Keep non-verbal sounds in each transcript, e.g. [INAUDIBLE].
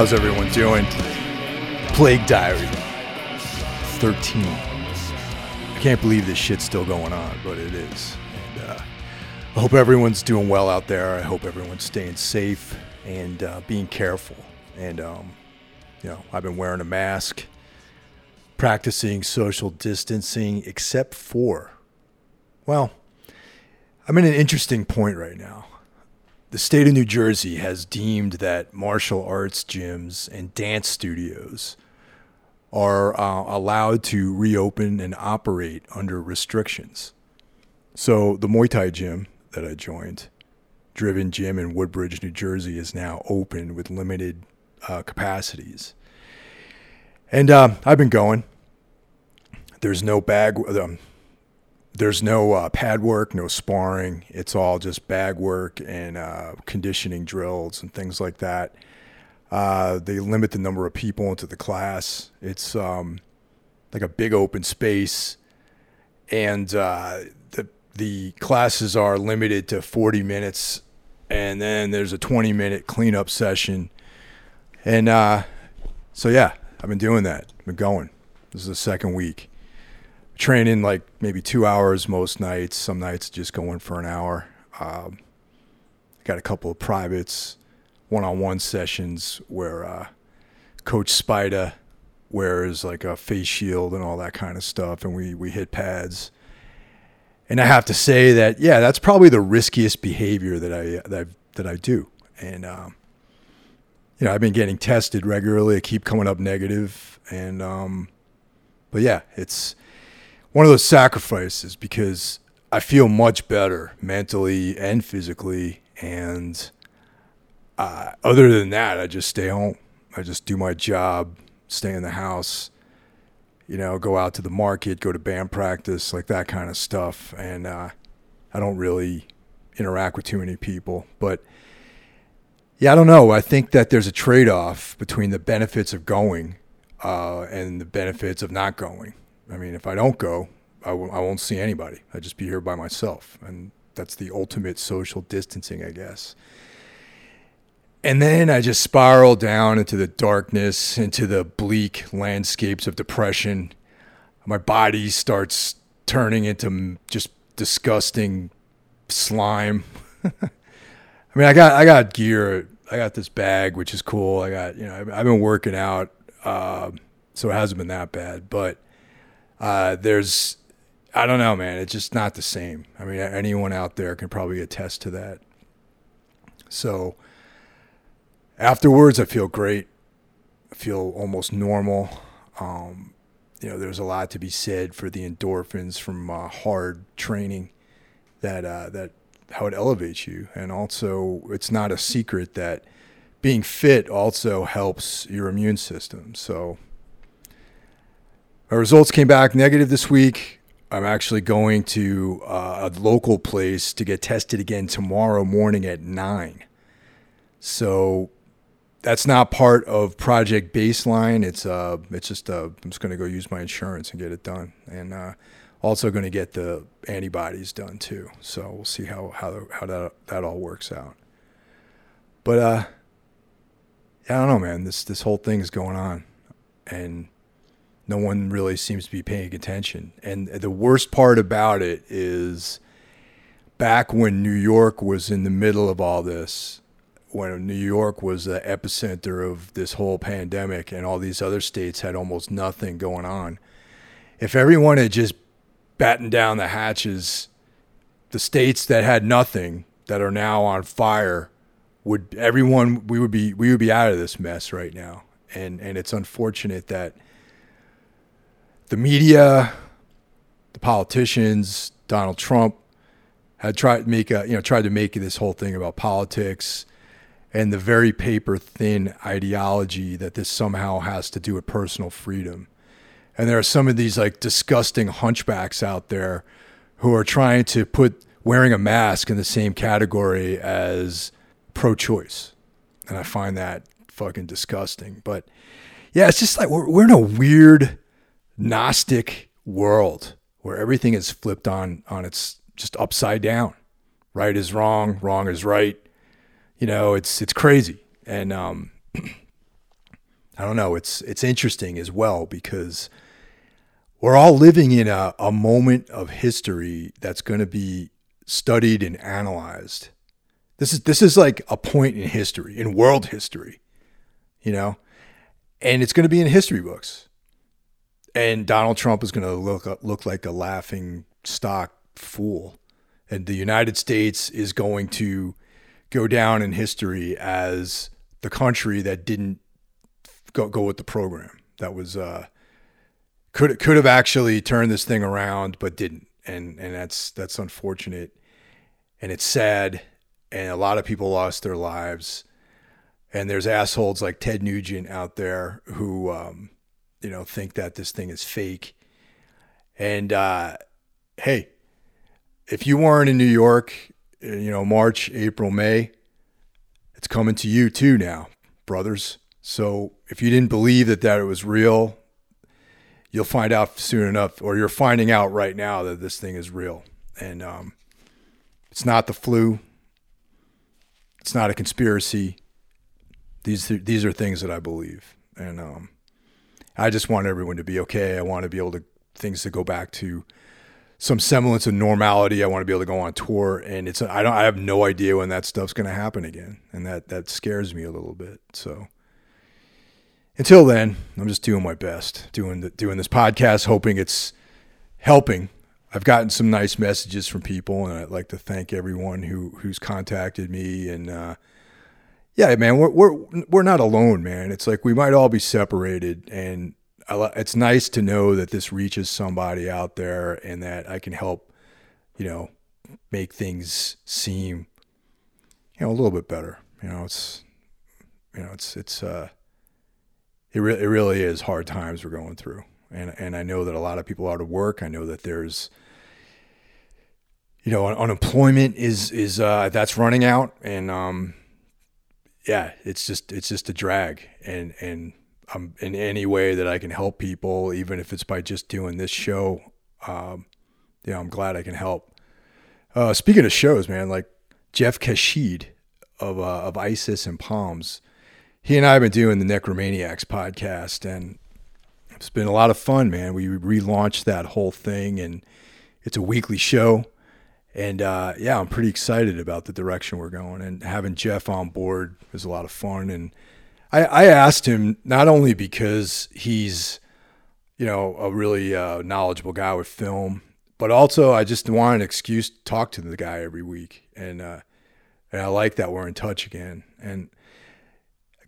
How's everyone doing? Plague Diary 13. I can't believe this shit's still going on, but it is. And uh, I hope everyone's doing well out there. I hope everyone's staying safe and uh, being careful. And, um, you know, I've been wearing a mask, practicing social distancing, except for, well, I'm in an interesting point right now the state of New Jersey has deemed that martial arts gyms and dance studios are uh, allowed to reopen and operate under restrictions. So the Muay Thai gym that I joined, Driven Gym in Woodbridge, New Jersey, is now open with limited uh, capacities. And uh, I've been going. There's no bag. Um, there's no uh, pad work, no sparring. It's all just bag work and uh, conditioning drills and things like that. Uh, they limit the number of people into the class. It's um, like a big open space, and uh, the the classes are limited to 40 minutes, and then there's a 20 minute cleanup session. And uh, so yeah, I've been doing that. I've been going. This is the second week training like maybe two hours most nights. Some nights just going for an hour. Um, got a couple of privates, one-on-one sessions where uh, Coach Spida wears like a face shield and all that kind of stuff, and we we hit pads. And I have to say that yeah, that's probably the riskiest behavior that I that I, that I do. And um, you know, I've been getting tested regularly. I keep coming up negative, and um, but yeah, it's one of those sacrifices because I feel much better mentally and physically. And uh, other than that, I just stay home. I just do my job, stay in the house, you know, go out to the market, go to band practice, like that kind of stuff. And uh, I don't really interact with too many people. But yeah, I don't know. I think that there's a trade off between the benefits of going uh, and the benefits of not going. I mean, if I don't go, I w- I won't see anybody. I'd just be here by myself, and that's the ultimate social distancing, I guess. And then I just spiral down into the darkness, into the bleak landscapes of depression. My body starts turning into just disgusting slime. [LAUGHS] I mean, I got I got gear. I got this bag, which is cool. I got you know I've, I've been working out, uh, so it hasn't been that bad. But uh, there's, I don't know, man. It's just not the same. I mean, anyone out there can probably attest to that. So afterwards, I feel great. I feel almost normal. Um, you know, there's a lot to be said for the endorphins from uh, hard training that uh, that how it elevates you, and also it's not a secret that being fit also helps your immune system. So my results came back negative this week. I'm actually going to uh, a local place to get tested again tomorrow morning at nine. So that's not part of Project Baseline. It's uh, it's just uh, I'm just going to go use my insurance and get it done, and uh, also going to get the antibodies done too. So we'll see how how how that that all works out. But uh, I don't know, man. This this whole thing is going on, and no one really seems to be paying attention. And the worst part about it is back when New York was in the middle of all this, when New York was the epicenter of this whole pandemic and all these other states had almost nothing going on. If everyone had just battened down the hatches, the states that had nothing that are now on fire would everyone we would be we would be out of this mess right now. And and it's unfortunate that the media, the politicians, Donald Trump had tried to make a, you know tried to make this whole thing about politics and the very paper thin ideology that this somehow has to do with personal freedom. And there are some of these like disgusting hunchbacks out there who are trying to put wearing a mask in the same category as pro choice. And I find that fucking disgusting. But yeah, it's just like we're, we're in a weird Gnostic world where everything is flipped on on its just upside down. Right is wrong, wrong is right. You know, it's it's crazy. And um, [CLEARS THROAT] I don't know. It's it's interesting as well because we're all living in a, a moment of history that's going to be studied and analyzed. This is this is like a point in history, in world history, you know, and it's going to be in history books. And Donald Trump is going to look look like a laughing stock fool, and the United States is going to go down in history as the country that didn't go go with the program. That was uh, could could have actually turned this thing around, but didn't, and and that's that's unfortunate, and it's sad, and a lot of people lost their lives, and there's assholes like Ted Nugent out there who, um, you know, think that this thing is fake, and uh, hey, if you weren't in New York, you know, March, April, May, it's coming to you too now, brothers. So if you didn't believe that that it was real, you'll find out soon enough, or you're finding out right now that this thing is real. And um, it's not the flu. It's not a conspiracy. These these are things that I believe, and um, I just want everyone to be okay. I want to be able to things to go back to some semblance of normality. I want to be able to go on tour, and it's I don't I have no idea when that stuff's going to happen again, and that that scares me a little bit. So until then, I'm just doing my best, doing the, doing this podcast, hoping it's helping. I've gotten some nice messages from people, and I'd like to thank everyone who who's contacted me. And uh, yeah, man, we're we're we're not alone, man. It's like we might all be separated, and it's nice to know that this reaches somebody out there, and that I can help, you know, make things seem, you know, a little bit better. You know, it's you know, it's it's uh it, re- it really is hard times we're going through. And, and I know that a lot of people are out of work. I know that there's, you know, unemployment is, is, uh, that's running out. And, um, yeah, it's just, it's just a drag. And, and I'm in any way that I can help people, even if it's by just doing this show, um, you know, I'm glad I can help. Uh, speaking of shows, man, like Jeff Caxide of, uh, of ISIS and Palms, he and I have been doing the Necromaniacs podcast, and it's been a lot of fun, man. We relaunched that whole thing, and it's a weekly show. And uh, yeah, I'm pretty excited about the direction we're going, and having Jeff on board is a lot of fun. And I, I asked him not only because he's, you know, a really uh, knowledgeable guy with film, but also I just want an excuse to talk to the guy every week, and uh, and I like that we're in touch again. And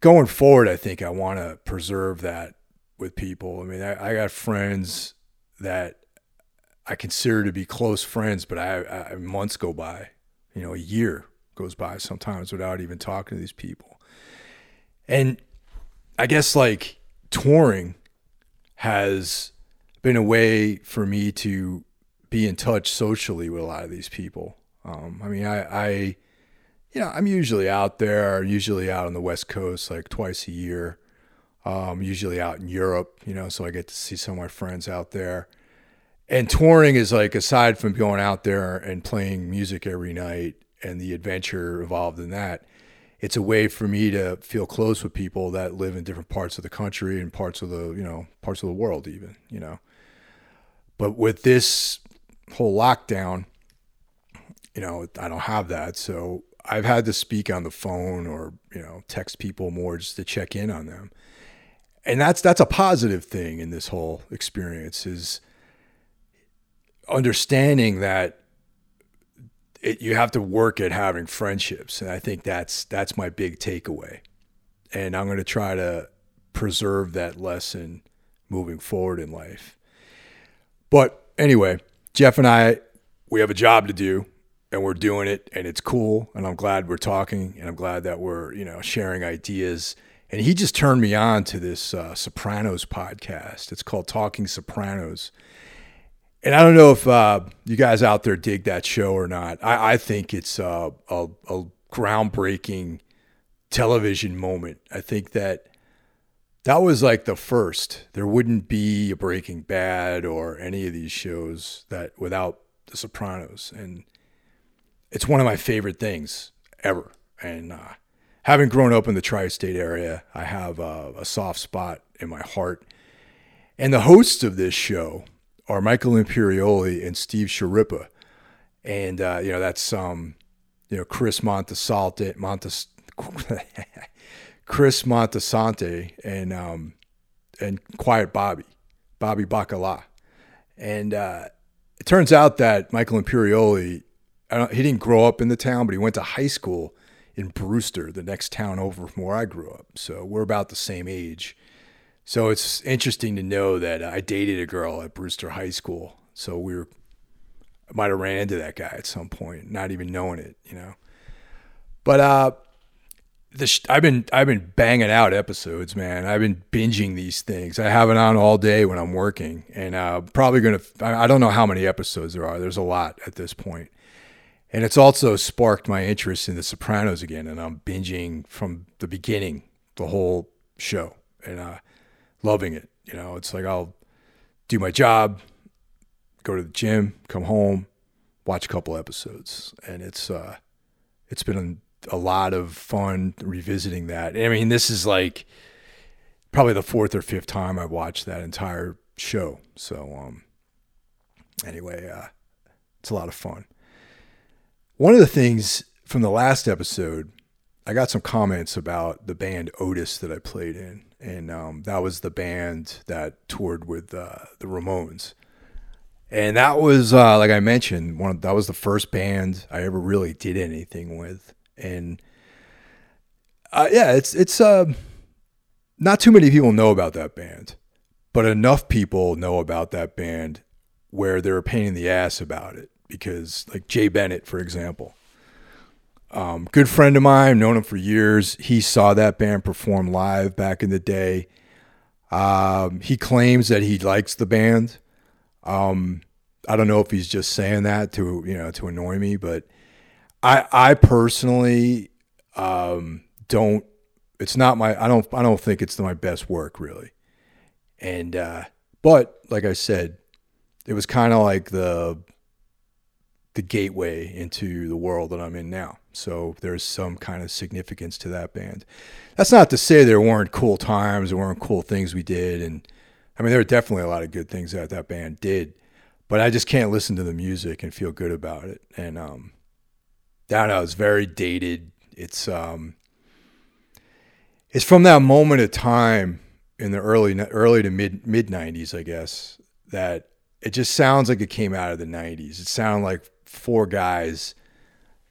going forward, I think I want to preserve that with people. I mean, I, I, got friends that I consider to be close friends, but I, I months go by, you know, a year goes by sometimes without even talking to these people. And I guess like touring has been a way for me to be in touch socially with a lot of these people. Um, I mean, I, I you know, I'm usually out there, usually out on the West Coast like twice a year. Um, usually out in Europe, you know, so I get to see some of my friends out there. And touring is like, aside from going out there and playing music every night and the adventure involved in that, it's a way for me to feel close with people that live in different parts of the country and parts of the, you know, parts of the world, even, you know. But with this whole lockdown, you know, I don't have that. So I've had to speak on the phone or you know text people more just to check in on them, and that's that's a positive thing in this whole experience is understanding that it, you have to work at having friendships, and I think that's that's my big takeaway, and I'm going to try to preserve that lesson moving forward in life. But anyway, Jeff and I, we have a job to do and we're doing it and it's cool and I'm glad we're talking and I'm glad that we're, you know, sharing ideas. And he just turned me on to this uh, Sopranos podcast. It's called Talking Sopranos. And I don't know if uh, you guys out there dig that show or not. I, I think it's a, a groundbreaking television moment. I think that that was like the first. There wouldn't be a Breaking Bad or any of these shows that without The Sopranos. And it's one of my favorite things ever. And uh, having grown up in the tri-state area, I have a, a soft spot in my heart. And the hosts of this show are Michael Imperioli and Steve Schirripa. And, uh, you know, that's, um, you know, Chris Montesalte, Montes, [LAUGHS] Chris Montasante and, um, and Quiet Bobby, Bobby Bacala. And uh, it turns out that Michael Imperioli, he didn't grow up in the town, but he went to high school in Brewster, the next town over from where I grew up. So we're about the same age. So it's interesting to know that I dated a girl at Brewster High School. So we were, I might have ran into that guy at some point, not even knowing it, you know. But uh, the I've been I've been banging out episodes, man. I've been binging these things. I have it on all day when I'm working, and uh, probably gonna. I don't know how many episodes there are. There's a lot at this point, and it's also sparked my interest in The Sopranos again, and I'm binging from the beginning, the whole show, and uh, loving it. You know, it's like I'll do my job, go to the gym, come home, watch a couple episodes, and it's uh, it's been a lot of fun revisiting that. I mean, this is like probably the fourth or fifth time I've watched that entire show. So, um, anyway, uh, it's a lot of fun. One of the things from the last episode, I got some comments about the band Otis that I played in, and um, that was the band that toured with uh, the Ramones. And that was, uh, like I mentioned, one of, that was the first band I ever really did anything with and uh, yeah, it's it's uh, not too many people know about that band, but enough people know about that band where they're a pain in the ass about it. Because like Jay Bennett, for example, um, good friend of mine, known him for years. He saw that band perform live back in the day. Um, he claims that he likes the band. Um, I don't know if he's just saying that to you know to annoy me, but I I personally um, don't. It's not my. I don't. I don't think it's my best work really. And uh, but like I said, it was kind of like the the gateway into the world that I'm in now. So there's some kind of significance to that band. That's not to say there weren't cool times, there weren't cool things we did, and I mean there were definitely a lot of good things that that band did. But I just can't listen to the music and feel good about it. And um, I don't. It's very dated. It's um, it's from that moment of time in the early early to mid mid '90s, I guess, that it just sounds like it came out of the '90s. It sounded like four guys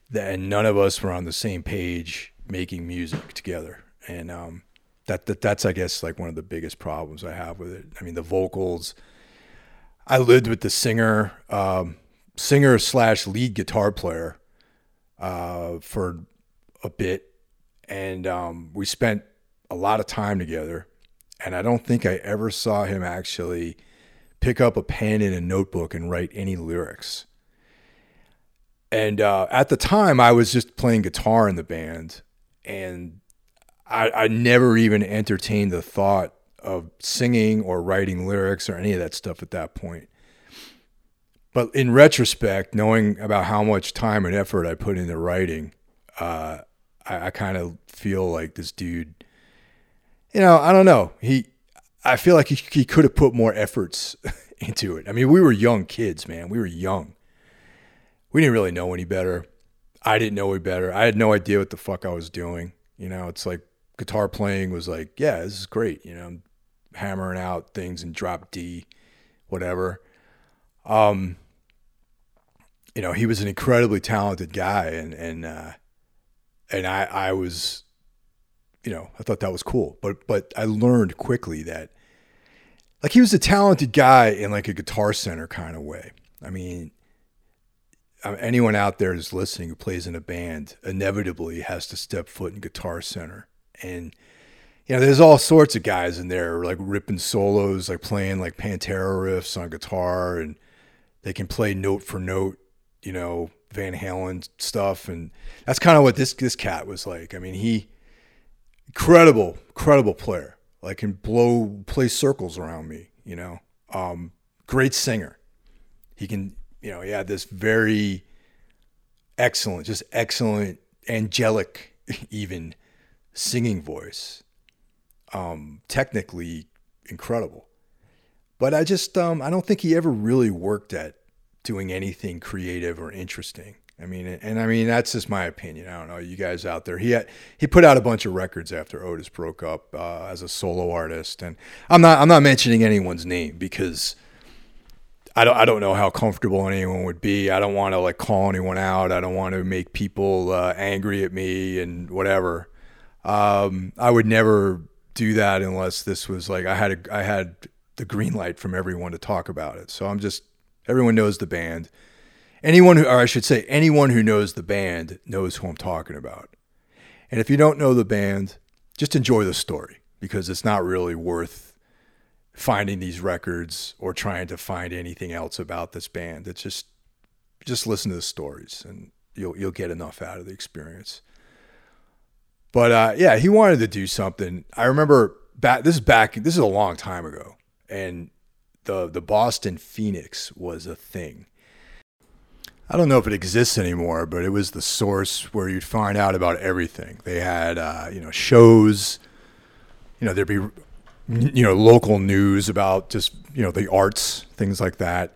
that, and none of us were on the same page making music together, and um, that, that that's I guess like one of the biggest problems I have with it. I mean, the vocals. I lived with the singer, um, singer slash lead guitar player uh, for a bit, and um, we spent a lot of time together. And I don't think I ever saw him actually pick up a pen and a notebook and write any lyrics. And uh, at the time, I was just playing guitar in the band, and I, I never even entertained the thought of singing or writing lyrics or any of that stuff at that point. But in retrospect, knowing about how much time and effort I put into writing, uh, I, I kind of feel like this dude. You know, I don't know. He, I feel like he, he could have put more efforts [LAUGHS] into it. I mean, we were young kids, man. We were young. We didn't really know any better. I didn't know any better. I had no idea what the fuck I was doing. You know, it's like guitar playing was like, yeah, this is great. You know, I'm hammering out things in drop D, whatever. Um, you know, he was an incredibly talented guy, and and uh, and I I was, you know, I thought that was cool, but but I learned quickly that, like, he was a talented guy in like a guitar center kind of way. I mean, anyone out there who's listening who plays in a band inevitably has to step foot in guitar center, and you know, there's all sorts of guys in there like ripping solos, like playing like Pantera riffs on guitar, and they can play note for note you know, Van Halen stuff, and that's kind of what this this cat was like. I mean, he incredible, incredible player. Like can blow play circles around me. You know, um, great singer. He can, you know, he had this very excellent, just excellent, angelic, [LAUGHS] even singing voice. Um, technically incredible. But I just um, I don't think he ever really worked at doing anything creative or interesting. I mean, and I mean that's just my opinion. I don't know you guys out there. He had, he put out a bunch of records after Otis broke up uh, as a solo artist, and I'm not I'm not mentioning anyone's name because I don't I don't know how comfortable anyone would be. I don't want to like call anyone out. I don't want to make people uh, angry at me and whatever. Um, I would never do that unless this was like I had a I had the green light from everyone to talk about it. So I'm just everyone knows the band anyone who, or I should say, anyone who knows the band knows who I'm talking about. And if you don't know the band, just enjoy the story because it's not really worth finding these records or trying to find anything else about this band. It's just just listen to the stories and you'll you'll get enough out of the experience. But uh, yeah, he wanted to do something. I remember back. This is back. This is a long time ago, and the the Boston Phoenix was a thing. I don't know if it exists anymore, but it was the source where you'd find out about everything. They had, uh, you know, shows. You know, there'd be, you know, local news about just you know the arts, things like that.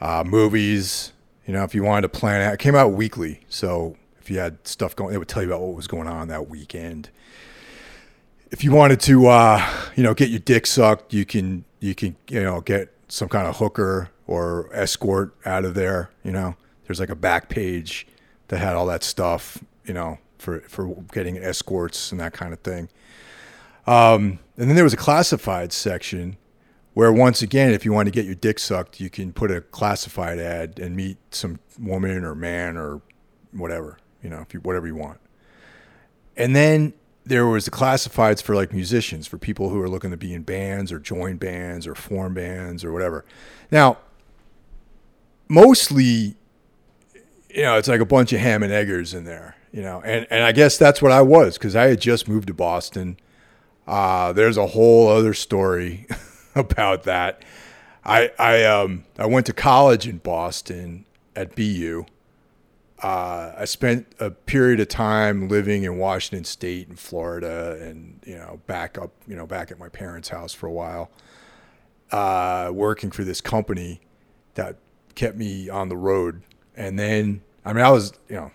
Uh, movies. You know, if you wanted to plan out, it came out weekly. So if you had stuff going, it would tell you about what was going on that weekend. If you wanted to, uh, you know, get your dick sucked, you can, you can, you know, get some kind of hooker or escort out of there. You know there's like a back page that had all that stuff, you know, for for getting escorts and that kind of thing. Um, and then there was a classified section where once again, if you want to get your dick sucked, you can put a classified ad and meet some woman or man or whatever, you know, if you whatever you want. And then there was the classifieds for like musicians, for people who are looking to be in bands or join bands or form bands or whatever. Now, mostly you know, it's like a bunch of ham and eggers in there, you know, and, and I guess that's what I was because I had just moved to Boston. Uh, there's a whole other story [LAUGHS] about that. I, I, um, I went to college in Boston at BU. Uh, I spent a period of time living in Washington State and Florida, and you know, back up, you know, back at my parents' house for a while, uh, working for this company that kept me on the road and then, I mean, I was, you know,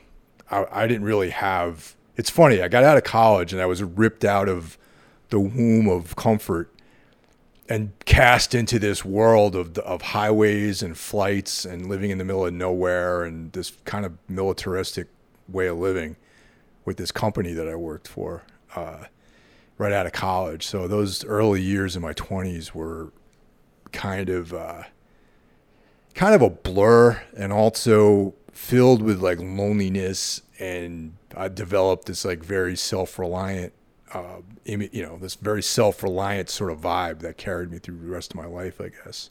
I, I didn't really have. It's funny. I got out of college and I was ripped out of the womb of comfort and cast into this world of of highways and flights and living in the middle of nowhere and this kind of militaristic way of living with this company that I worked for uh, right out of college. So those early years in my twenties were kind of uh, kind of a blur and also filled with like loneliness and I developed this like very self-reliant uh, you know this very self-reliant sort of vibe that carried me through the rest of my life I guess.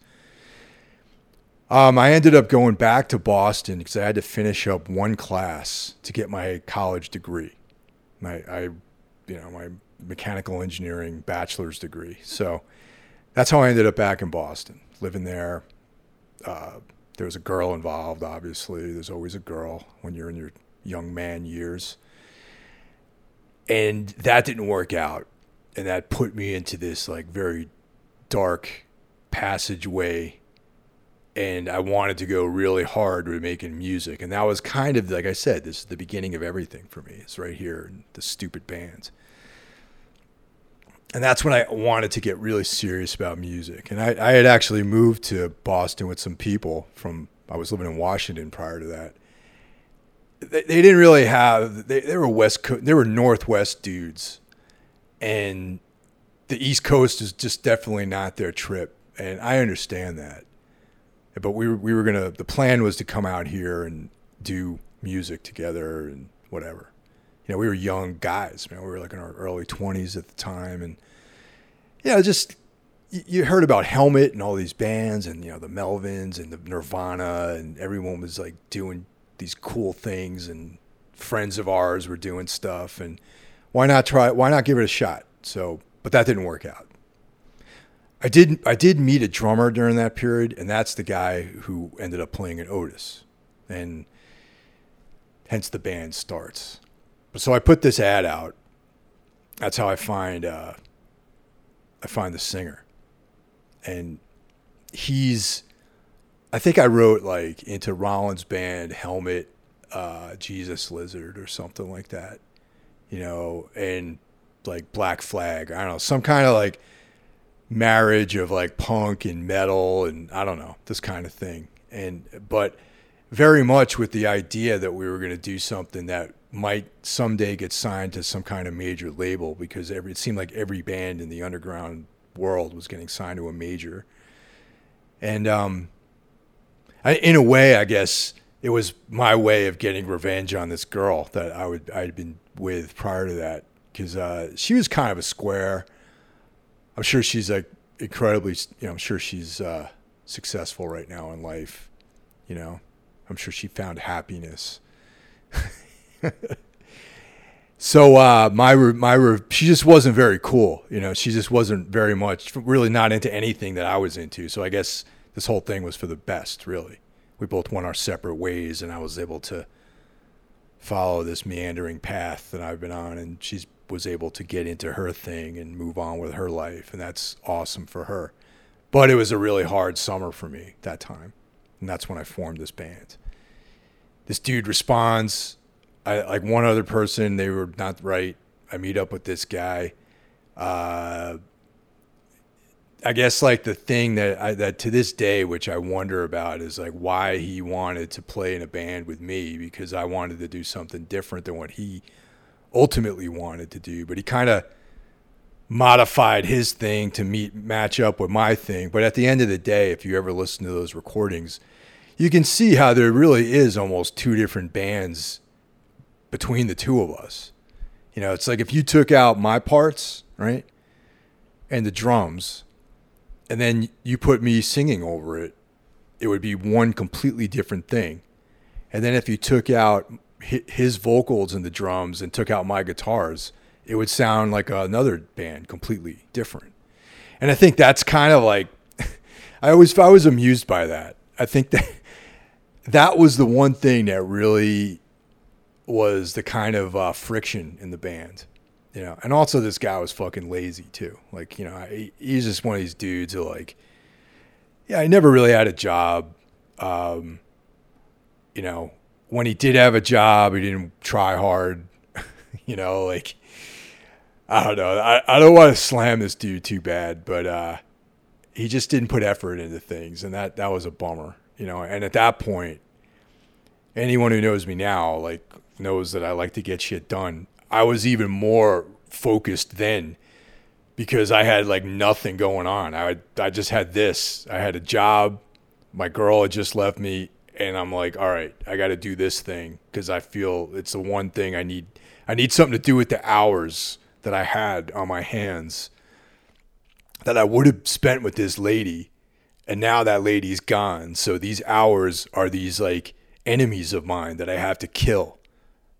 Um, I ended up going back to Boston because I had to finish up one class to get my college degree. My I you know my mechanical engineering bachelor's degree. So that's how I ended up back in Boston living there. Uh, there was a girl involved. Obviously, there's always a girl when you're in your young man years, and that didn't work out, and that put me into this like very dark passageway and I wanted to go really hard with making music. And that was kind of, like I said, this is the beginning of everything for me. It's right here in the stupid bands and that's when I wanted to get really serious about music. And I, I had actually moved to Boston with some people from, I was living in Washington prior to that. They, they didn't really have, they, they were West Coast, they were Northwest dudes. And the East Coast is just definitely not their trip. And I understand that. But we were, we were to, the plan was to come out here and do music together and whatever you know, we were young guys, man. We were like in our early 20s at the time. And, yeah, just, you heard about Helmet and all these bands and, you know, the Melvins and the Nirvana, and everyone was like doing these cool things. And friends of ours were doing stuff. And why not try, why not give it a shot? So, but that didn't work out. I did I did meet a drummer during that period, and that's the guy who ended up playing in Otis, and hence the band starts so I put this ad out, that's how I find uh, I find the singer, and he's. I think I wrote like into Rollins' band Helmet, uh, Jesus Lizard or something like that, you know, and like Black Flag. I don't know some kind of like marriage of like punk and metal and I don't know this kind of thing. And but very much with the idea that we were going to do something that might someday get signed to some kind of major label because every, it seemed like every band in the underground world was getting signed to a major. And um, I, in a way, I guess it was my way of getting revenge on this girl that I would I'd been with prior to that because uh, she was kind of a square. I'm sure she's like incredibly, you know, I'm sure she's uh, successful right now in life. You know, I'm sure she found happiness. [LAUGHS] so uh, my my she just wasn't very cool. You know, she just wasn't very much really not into anything that I was into. So I guess this whole thing was for the best. Really, we both went our separate ways, and I was able to follow this meandering path that I've been on, and she was able to get into her thing and move on with her life, and that's awesome for her. But it was a really hard summer for me that time, and that's when I formed this band. This dude responds I like one other person. They were not right. I meet up with this guy. Uh, I guess like the thing that I, that to this day, which I wonder about, is like why he wanted to play in a band with me because I wanted to do something different than what he ultimately wanted to do. But he kind of modified his thing to meet match up with my thing. But at the end of the day, if you ever listen to those recordings, you can see how there really is almost two different bands between the two of us. You know, it's like if you took out my parts, right? And the drums, and then you put me singing over it, it would be one completely different thing. And then if you took out his vocals and the drums and took out my guitars, it would sound like another band completely different. And I think that's kind of like [LAUGHS] I always I was amused by that. I think that [LAUGHS] that was the one thing that really was the kind of uh, friction in the band, you know. And also, this guy was fucking lazy too. Like, you know, he, he's just one of these dudes who, like, yeah, I never really had a job. Um, you know, when he did have a job, he didn't try hard. [LAUGHS] you know, like, I don't know. I, I don't want to slam this dude too bad, but uh, he just didn't put effort into things, and that that was a bummer. You know, and at that point, anyone who knows me now, like knows that I like to get shit done. I was even more focused then because I had like nothing going on. I I just had this. I had a job. My girl had just left me and I'm like, "All right, I got to do this thing cuz I feel it's the one thing I need I need something to do with the hours that I had on my hands that I would have spent with this lady and now that lady's gone. So these hours are these like enemies of mine that I have to kill.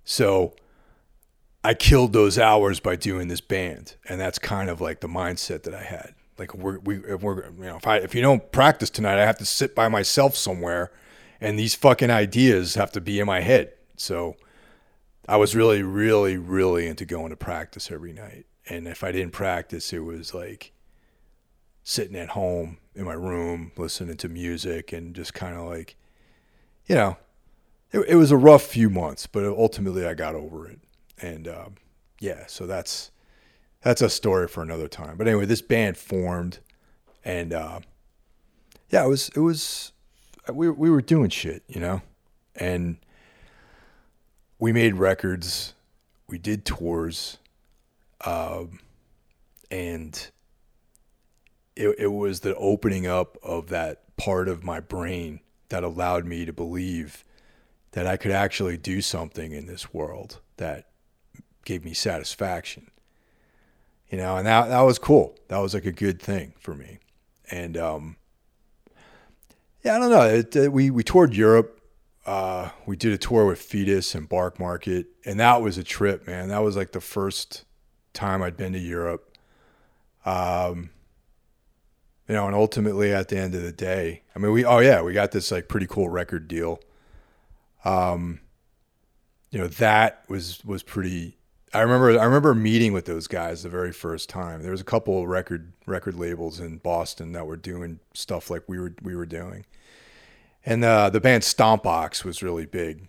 So I killed those hours by doing this band, and that's kind of like the mindset that I had. Like we're, we if we're you know if I if you don't practice tonight, I have to sit by myself somewhere, and these fucking ideas have to be in my head. So I was really really really into going to practice every night, and if I didn't practice, it was like sitting at home in my room listening to music and just kind of like, you know, it, it was a rough few months, but ultimately I got over it. And um, yeah, so that's that's a story for another time. But anyway, this band formed, and uh, yeah, it was it was we we were doing shit, you know, and we made records, we did tours, um, and it it was the opening up of that part of my brain that allowed me to believe that I could actually do something in this world that gave me satisfaction. You know, and that that was cool. That was like a good thing for me. And um, yeah, I don't know. It, it, we we toured Europe. Uh, we did a tour with Foetus and Barkmarket, and that was a trip, man. That was like the first time I'd been to Europe. Um, you know, and ultimately at the end of the day, I mean, we oh yeah, we got this like pretty cool record deal um, you know that was was pretty I remember I remember meeting with those guys the very first time. There was a couple of record record labels in Boston that were doing stuff like we were we were doing, and uh, the band Stompbox was really big.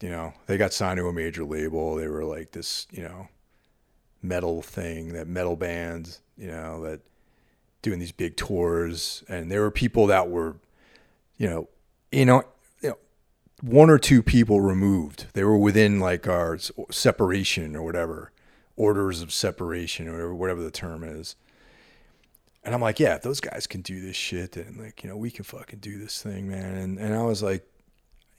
You know, they got signed to a major label. They were like this, you know, metal thing that metal bands, you know, that doing these big tours, and there were people that were, you know, you know, one or two people removed. They were within like our separation or whatever, orders of separation or whatever the term is. And I'm like, yeah, if those guys can do this shit, then like, you know, we can fucking do this thing, man. And and I was like,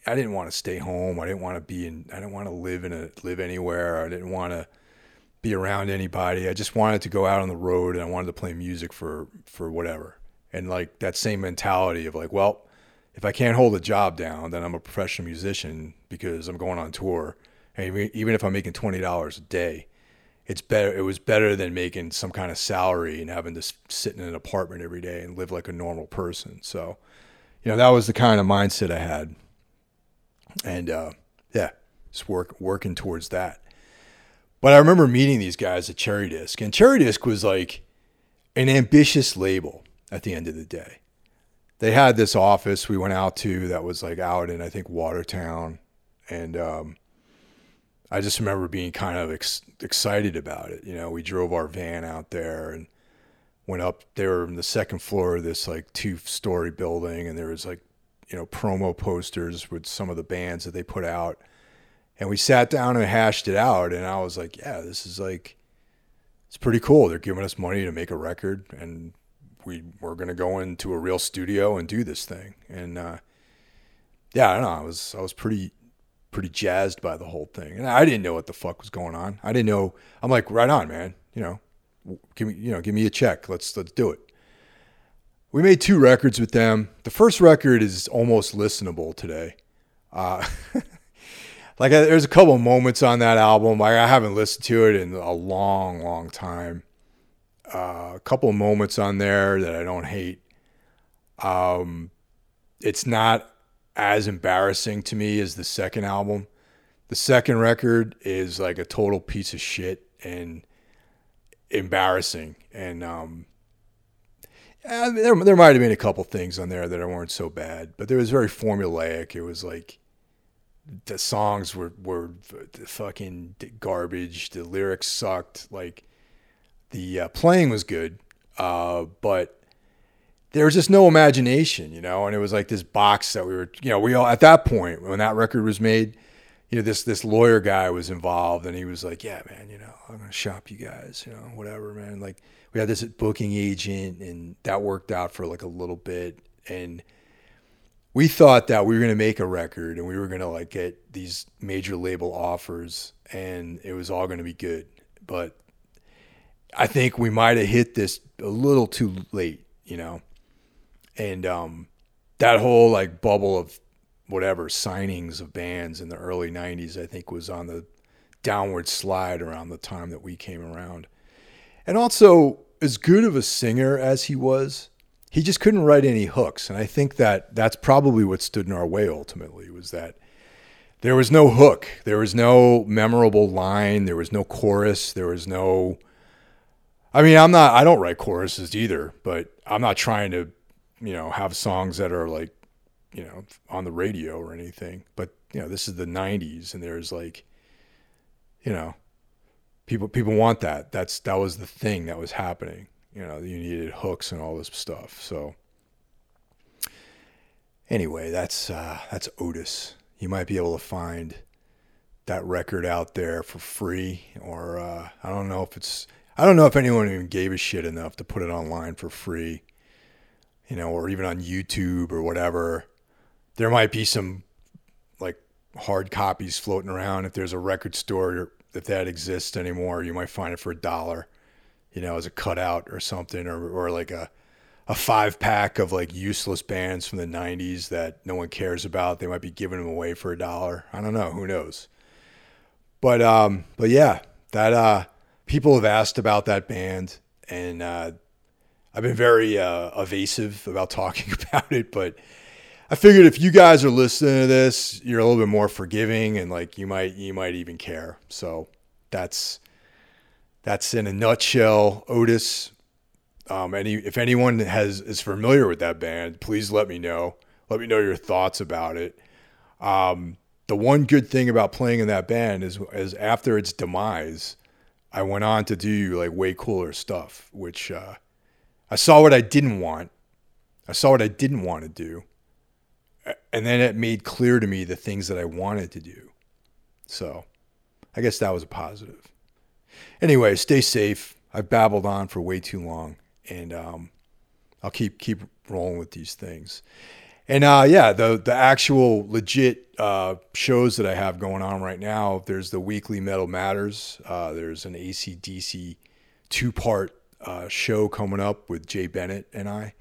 I didn't want to stay home. I didn't want to be in. I didn't want to live in a live anywhere. I didn't want to be around anybody. I just wanted to go out on the road and I wanted to play music for for whatever. And like that same mentality of like, well, if I can't hold a job down, then I'm a professional musician because I'm going on tour. And even if I'm making twenty dollars a day, it's better. It was better than making some kind of salary and having to sit in an apartment every day and live like a normal person. So, you know, that was the kind of mindset I had, and uh, yeah, just work working towards that. But I remember meeting these guys at Cherry Disc, and Cherry Disc was like an ambitious label at the end of the day. They had this office we went out to that was like out in I think Watertown, and um, I just remember being kind of ex- excited about it. You know, we drove our van out there and went up. They were in the second floor of this like two story building, and there was like, you know, promo posters with some of the bands that they put out. And we sat down and hashed it out, and I was like, yeah, this is like, it's pretty cool. They're giving us money to make a record, and we we're gonna go into a real studio and do this thing. And uh, yeah, I don't know. I was I was pretty pretty jazzed by the whole thing. And I didn't know what the fuck was going on. I didn't know. I'm like, right on, man. You know, give me, you know, give me a check. Let's let's do it. We made two records with them. The first record is almost listenable today. Uh, [LAUGHS] like there's a couple moments on that album. I, I haven't listened to it in a long, long time. Uh, a couple moments on there that I don't hate. Um, it's not as embarrassing to me as the second album. The second record is like a total piece of shit and embarrassing. And um, there, there might have been a couple things on there that weren't so bad, but it was very formulaic. It was like the songs were were fucking garbage. The lyrics sucked. Like the uh, playing was good, uh, but there was just no imagination, you know, and it was like this box that we were, you know, we all at that point when that record was made, you know, this this lawyer guy was involved, and he was like, "Yeah, man, you know, I'm gonna shop you guys, you know, whatever, man." Like we had this booking agent, and that worked out for like a little bit, and we thought that we were gonna make a record, and we were gonna like get these major label offers, and it was all gonna be good, but I think we might have hit this a little too late, you know? And um, that whole like bubble of whatever signings of bands in the early 90s i think was on the downward slide around the time that we came around. And also as good of a singer as he was he just couldn't write any hooks. And i think that that's probably what stood in our way ultimately was that there was no hook. There was no memorable line. There was no chorus. There was no i mean i'm not i don't write choruses either but i'm not trying to you know, have songs that are like, you know, on the radio or anything. But, you know, this is the 90s and there's like, you know, people people want that. That's that was the thing that was happening. You know, you needed hooks and all this stuff. So anyway, that's uh, that's Otis. You might be able to find that record out there for free, or uh, I don't know if it's I don't know if anyone even gave a shit enough to put it online for free you know, or even on YouTube or whatever, there might be some like hard copies floating around. If there's a record store, if that exists anymore, you might find it for a dollar, you know, as a cutout or something, or, or like a, a five pack of like useless bands from the 90s that no one cares about. They might be giving them away for a dollar. I don't know. Who knows? But, um, but yeah, that, uh, people have asked about that band and, uh, I've been very uh, evasive about [LAUGHS] talking about it, but I figured if you guys are listening to this, you're a little bit more forgiving and like you might you might even care. So that's that's in a nutshell. Otis. Um, any if anyone has is familiar with that band, please let me know. Let me know your thoughts about it. Um, the one good thing about playing in that band is, is after its demise, I went on to do like way cooler stuff, which uh, I saw what I didn't want. I saw what I didn't want to do. And then it made clear to me the things that I wanted to do. So I guess that was a positive. Anyway, stay safe. I've babbled on for way too long, and um, I'll keep keep rolling with these things. And uh, yeah, the the actual legit uh, shows that I have going on right now. There's the weekly Metal Matters. Uh, there's an ACDC two part uh, show coming up with Jay Bennett and I.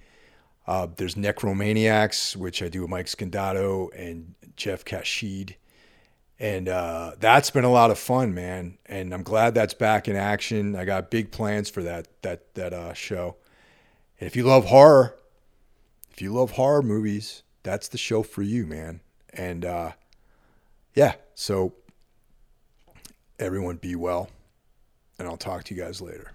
Uh, there's Necromaniacs, which I do with Mike Scandato and Jeff Caxide. And uh, that's been a lot of fun, man. And I'm glad that's back in action. I got big plans for that that that show. And if you love horror, if you love horror movies, that's the show for you, man. And uh, yeah, so everyone be well, and I'll talk to you guys later.